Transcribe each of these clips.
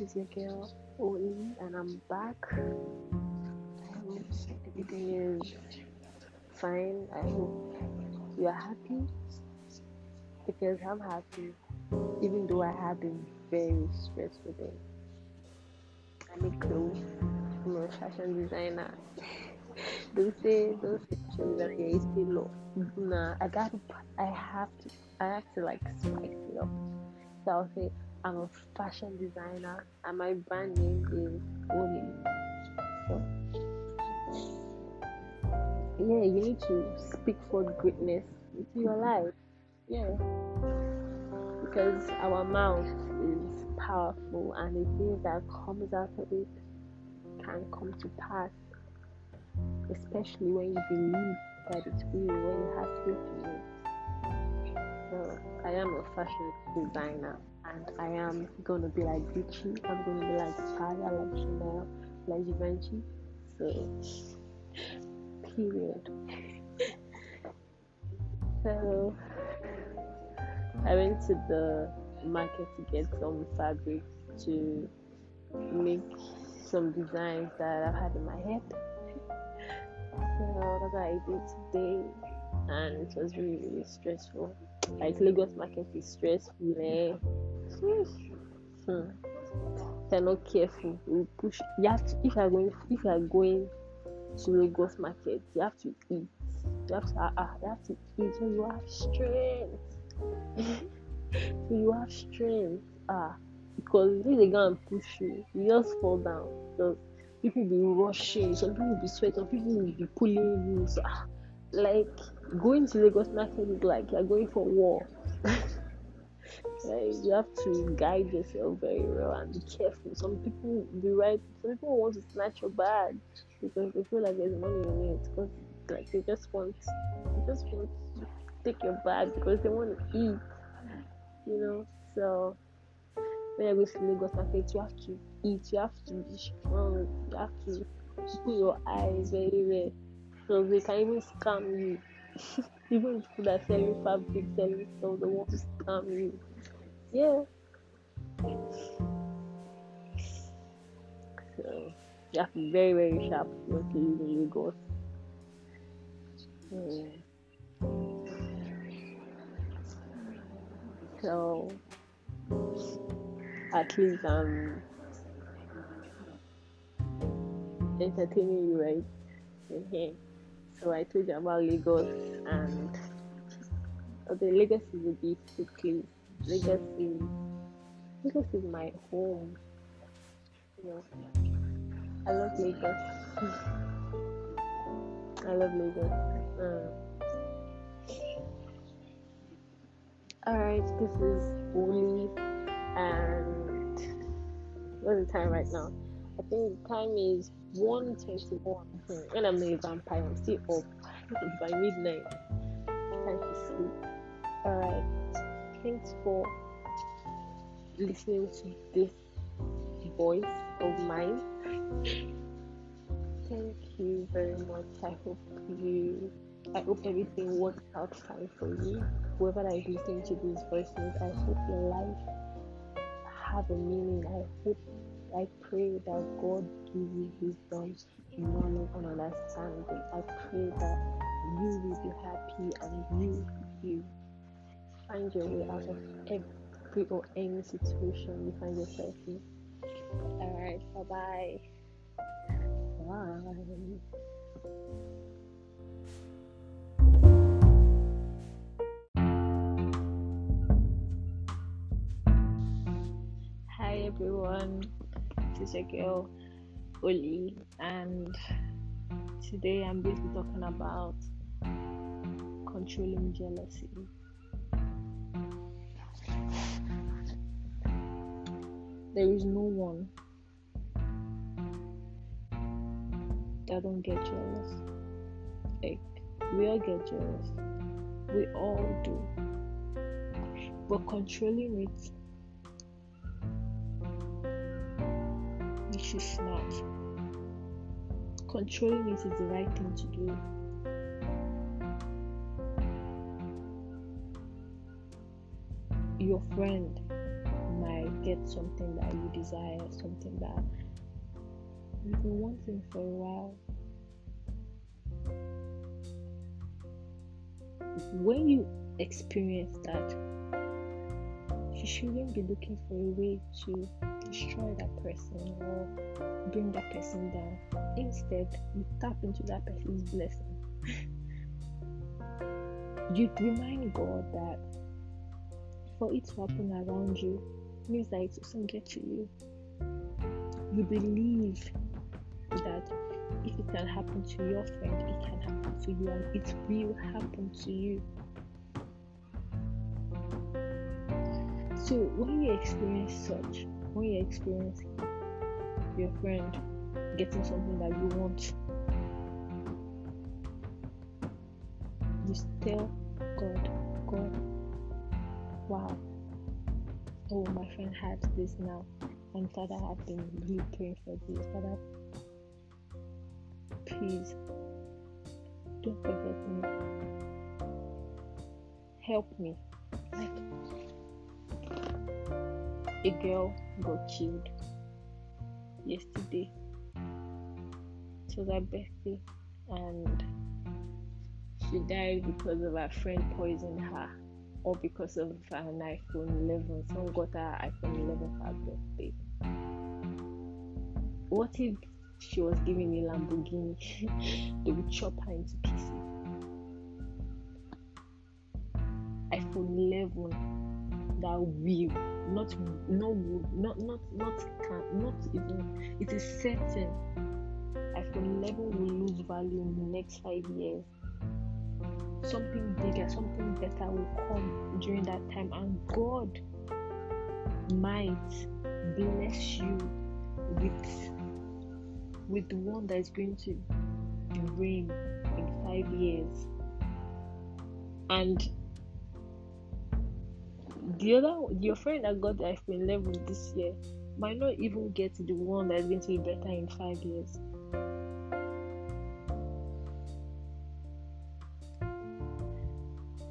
is your girl Oli, and I'm back. I hope everything is fine. I hope you are happy because I'm happy, even though I have been very stressful day. I make clothes. I'm a fashion designer. don't say, don't say designer. Yeah, it's low. Nah, I got to. I have to. I have to like spice it up. So I'll say I'm a fashion designer, and my brand name is Oli. Yeah, you need to speak for greatness into your life. Yeah, because our mouth is powerful, and the things that comes out of it can come to pass. Especially when you believe that it will, when you have faith in it. I am a fashion designer and I am gonna be like Gucci, I'm gonna be like Prada, like Chanel, like Givenchy. So period. so I went to the market to get some fabric to make some designs that I've had in my head. So that's what I did today and it was really really stressful. Like Lagos market is stressful eh? Hmm. You're not careful, you push you have to if you're going if you're going to Lagos market, you have to eat. You have to uh, uh, you have to eat so you have strength. so you have strength. Ah because if they go and push you, you just fall down. Because people be rushing, some people be sweating, some people will be pulling you. So, ah, like going to Lagos market is like you're going for war. you have to guide yourself very well and be careful. Some people be right. Some people want to snatch your bag because they feel like there's money in it. Because like they just want, they just want to take your bag because they want to eat. You know. So when you go to Lagos market, you have to eat. You have to be strong. You have to put your eyes very well. So they can even scam you. even people that are selling fabric, selling stuff, they want to scam you. Yeah. So you have to be very, very sharp to live in Lagos. So at least I'm entertaining you right in here. So I told you about Lagos and okay, Lagos is a beautiful place. Lagos is Lagos is my home. You know, I love Lagos. I love Lagos. Uh, Alright, this is Oli and what's the time right now? I think the time is 121. When I'm a vampire, I'm still up by midnight. Time to sleep. Alright. Thanks for listening to this voice of mine. Thank you very much. I hope you I hope everything works out fine for you. Whoever that is listening to these voices, I hope your life have a meaning. I hope I pray that God give you wisdom, knowledge, and understanding. I pray that you will be happy and you will find your way out of every or any situation you find yourself in. Alright, bye bye. Bye. Hi everyone, this is your girl Oli, and today I'm going to be talking about controlling jealousy. There is no one that don't get jealous. Like we all get jealous. We all do. But controlling it makes you smart. Controlling it is the right thing to do. Your friend might get something that you desire, something that you've been wanting for a while. When you experience that, you shouldn't be looking for a way to destroy that person or bring that person down. Instead, you tap into that person's blessing. you remind God that for it to happen around you means that it doesn't get to you. You believe that if it can happen to your friend, it can happen to you and it will happen to you. So when you experience such, when you experience your friend getting something that you want, you tell God, God, wow, oh, my friend had this now, and Father, I've been really praying for this. Father, please don't forget me. Help me. Like a girl got killed yesterday. It was her birthday and she died because of her friend poisoned her or because of an iPhone 11. Someone got her iPhone 11 for her birthday. What if she was given a Lamborghini? they would chop her into pieces. iPhone 11 that will not no would not not not can not even it is certain iphone 11 will lose value in the next five years. Something bigger something better will come during that time and god might bless you with with the one that is going to reign in five years. And the other your friend that got the iPhone 11 this year might not even get the one that's going to be better in five years.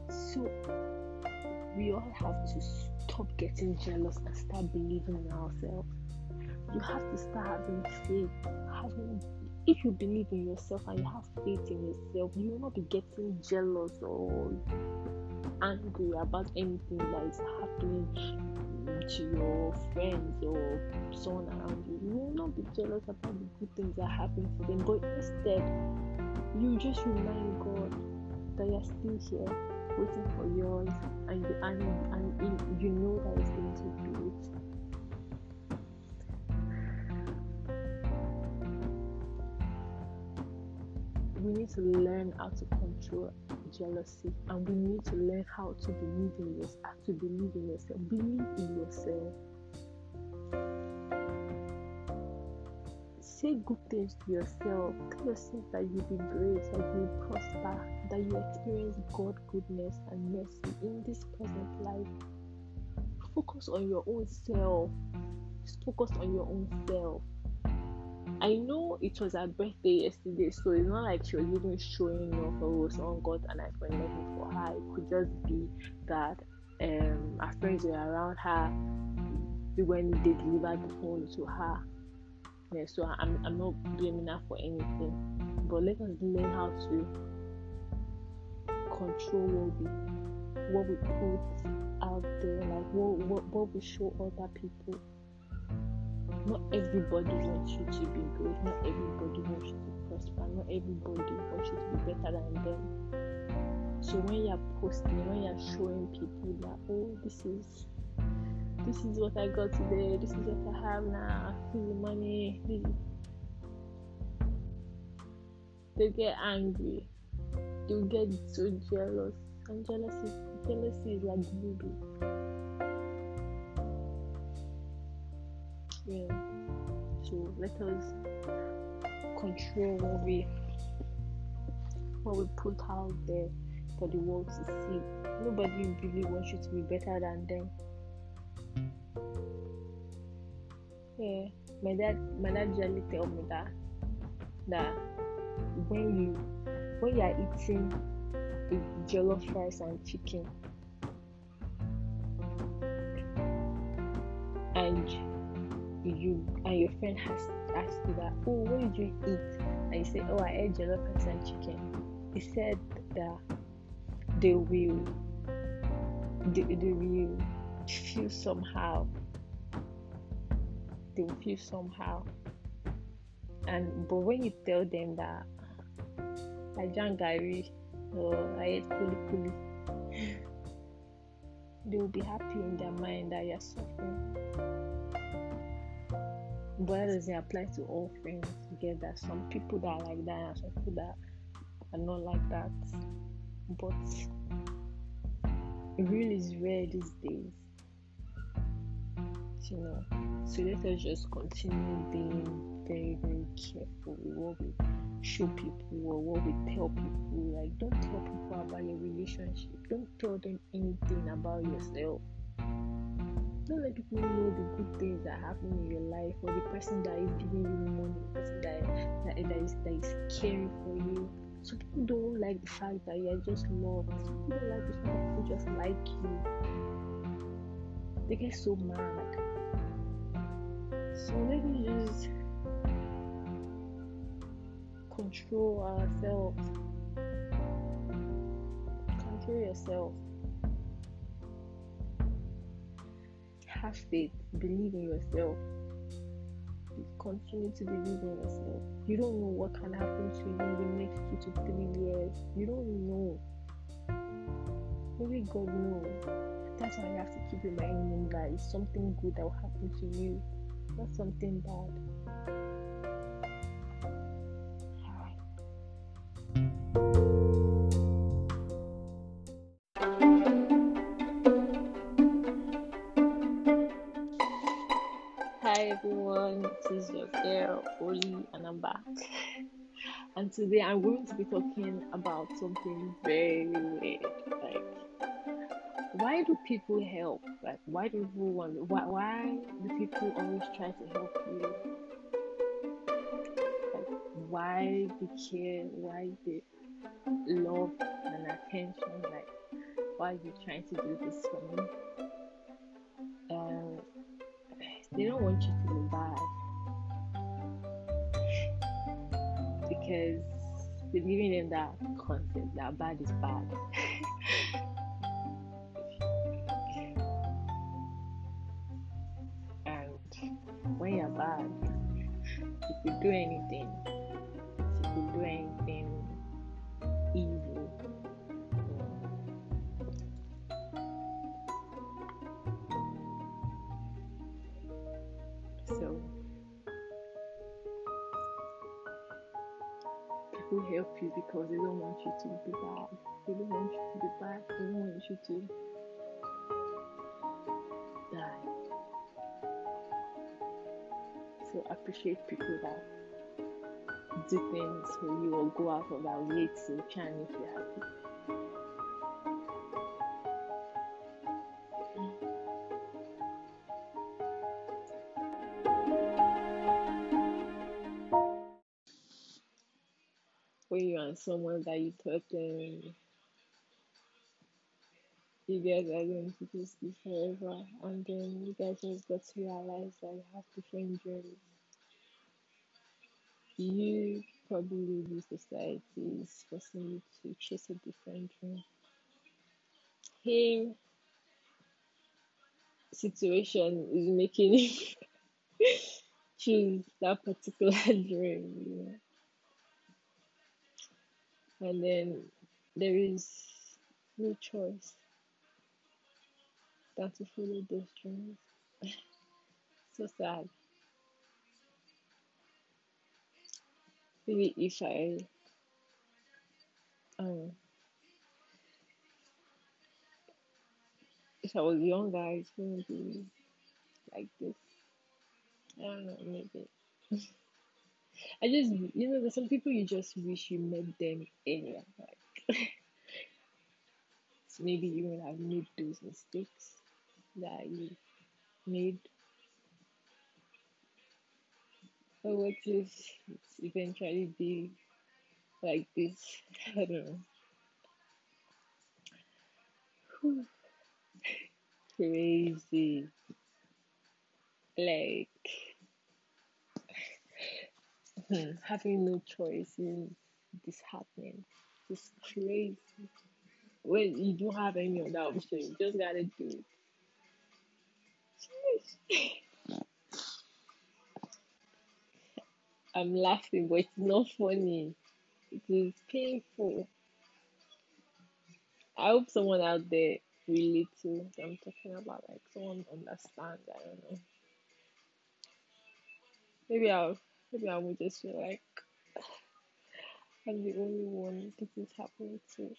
So we all have to stop getting jealous and start believing in ourselves. You have to start having faith, having if you believe in yourself and you have faith in yourself, you will not be getting jealous or angry about anything that is happening to your friends or someone around you. You will not be jealous about the good things that happen to them, but instead, you just remind God that you're still here waiting for yours and you, and, and you know that it's going to be it. We need to learn how to control jealousy and we need to learn how to believe in yourself to believe in yourself believe in yourself. Say good things to yourself. Tell yourself that you'll be great that you will prosper that you experience god goodness and mercy in this present life. Focus on your own self. Just focus on your own self I know it was her birthday yesterday, so it's not like she was even showing off or someone got an iPhone 11 for her. It could just be that um, her friends were around her when they delivered the phone to her. Yeah, so I'm, I'm not blaming her for anything, but let us learn how to control what we what we put out there, like what what, what we show other people not everybody wants you to be good, not everybody wants you to prosper, not everybody wants you to be better than them. So when you're posting, when you're showing people that oh this is this is what I got today, this is what I have now, this is the money, this they get angry, they get so jealous, and jealousy jealousy is like movie. Yeah. So let us control what we what we put out there for the world to see. Nobody really wants you to be better than them. Yeah. My dad my dad usually tell me that that when you when you are eating a jollof rice and chicken and you and your friend has asked you that, oh, what did you eat? And you say, oh, I ate jollof and chicken. He said that they will, they, they will feel somehow. They will feel somehow. And but when you tell them that I drank garri or I ate kuli kuli, they will be happy in their mind that you're suffering. But that doesn't apply to all friends together. Some people that are like that and some people that are not like that. But real is rare these days. You know. So let us just continue being very, very careful with what we show people or what we tell people. Like don't tell people about your relationship. Don't tell them anything about yourself don't let people know the good things that happen in your life or the person that is giving you money, the person that, that, that, is, that is caring for you. So people don't like the fact that you're just loved. People don't like the fact that people just like you. They get so mad. So let me just control ourselves. Control yourself. Have faith, believe in yourself. Continue to believe in yourself. You don't know what can happen to you in the next two to three years. You don't know. Only God knows. That's why you have to keep reminding that it's something good that will happen to you, not something bad. And today I'm going to be talking about something very weird. Like, why do people help? Like, why do people want? Why, why do people always try to help you? Like, why they care? Why they love and attention? Like, why are you trying to do this for me? Um, they don't want you to be bad because believing in that concept that bad is bad. and when you're bad, you could do anything. If you could do anything because they don't want you to be bad. They don't want you to be bad. They don't want you to die. So appreciate people that do things for you or go out of their way to try and make you happy. Someone that you um, you guys are going to just be forever, and then you guys just got to realize that you have different journeys. You probably the society is forcing you to chase a different dream. Him situation is making you choose that particular dream, you know and then there is no choice than to follow those dreams. so sad. Maybe if I um if I was younger, it's gonna be like this. I don't know, maybe. I just, you know, there's some people you just wish you met them earlier. Like, so maybe you would have made those mistakes that you made. But what if it's eventually be like this? I don't know. Crazy. like hmm, having no choice in this happening. It's crazy. When you don't have any other option, you just gotta do it. I'm laughing, but it's not funny. It is painful. I hope someone out there relate to I'm talking about. Like someone understands. I don't know. Maybe I'll maybe I will just feel like I'm the only one this is happening to.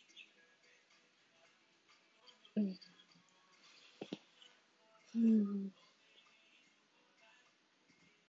Mm.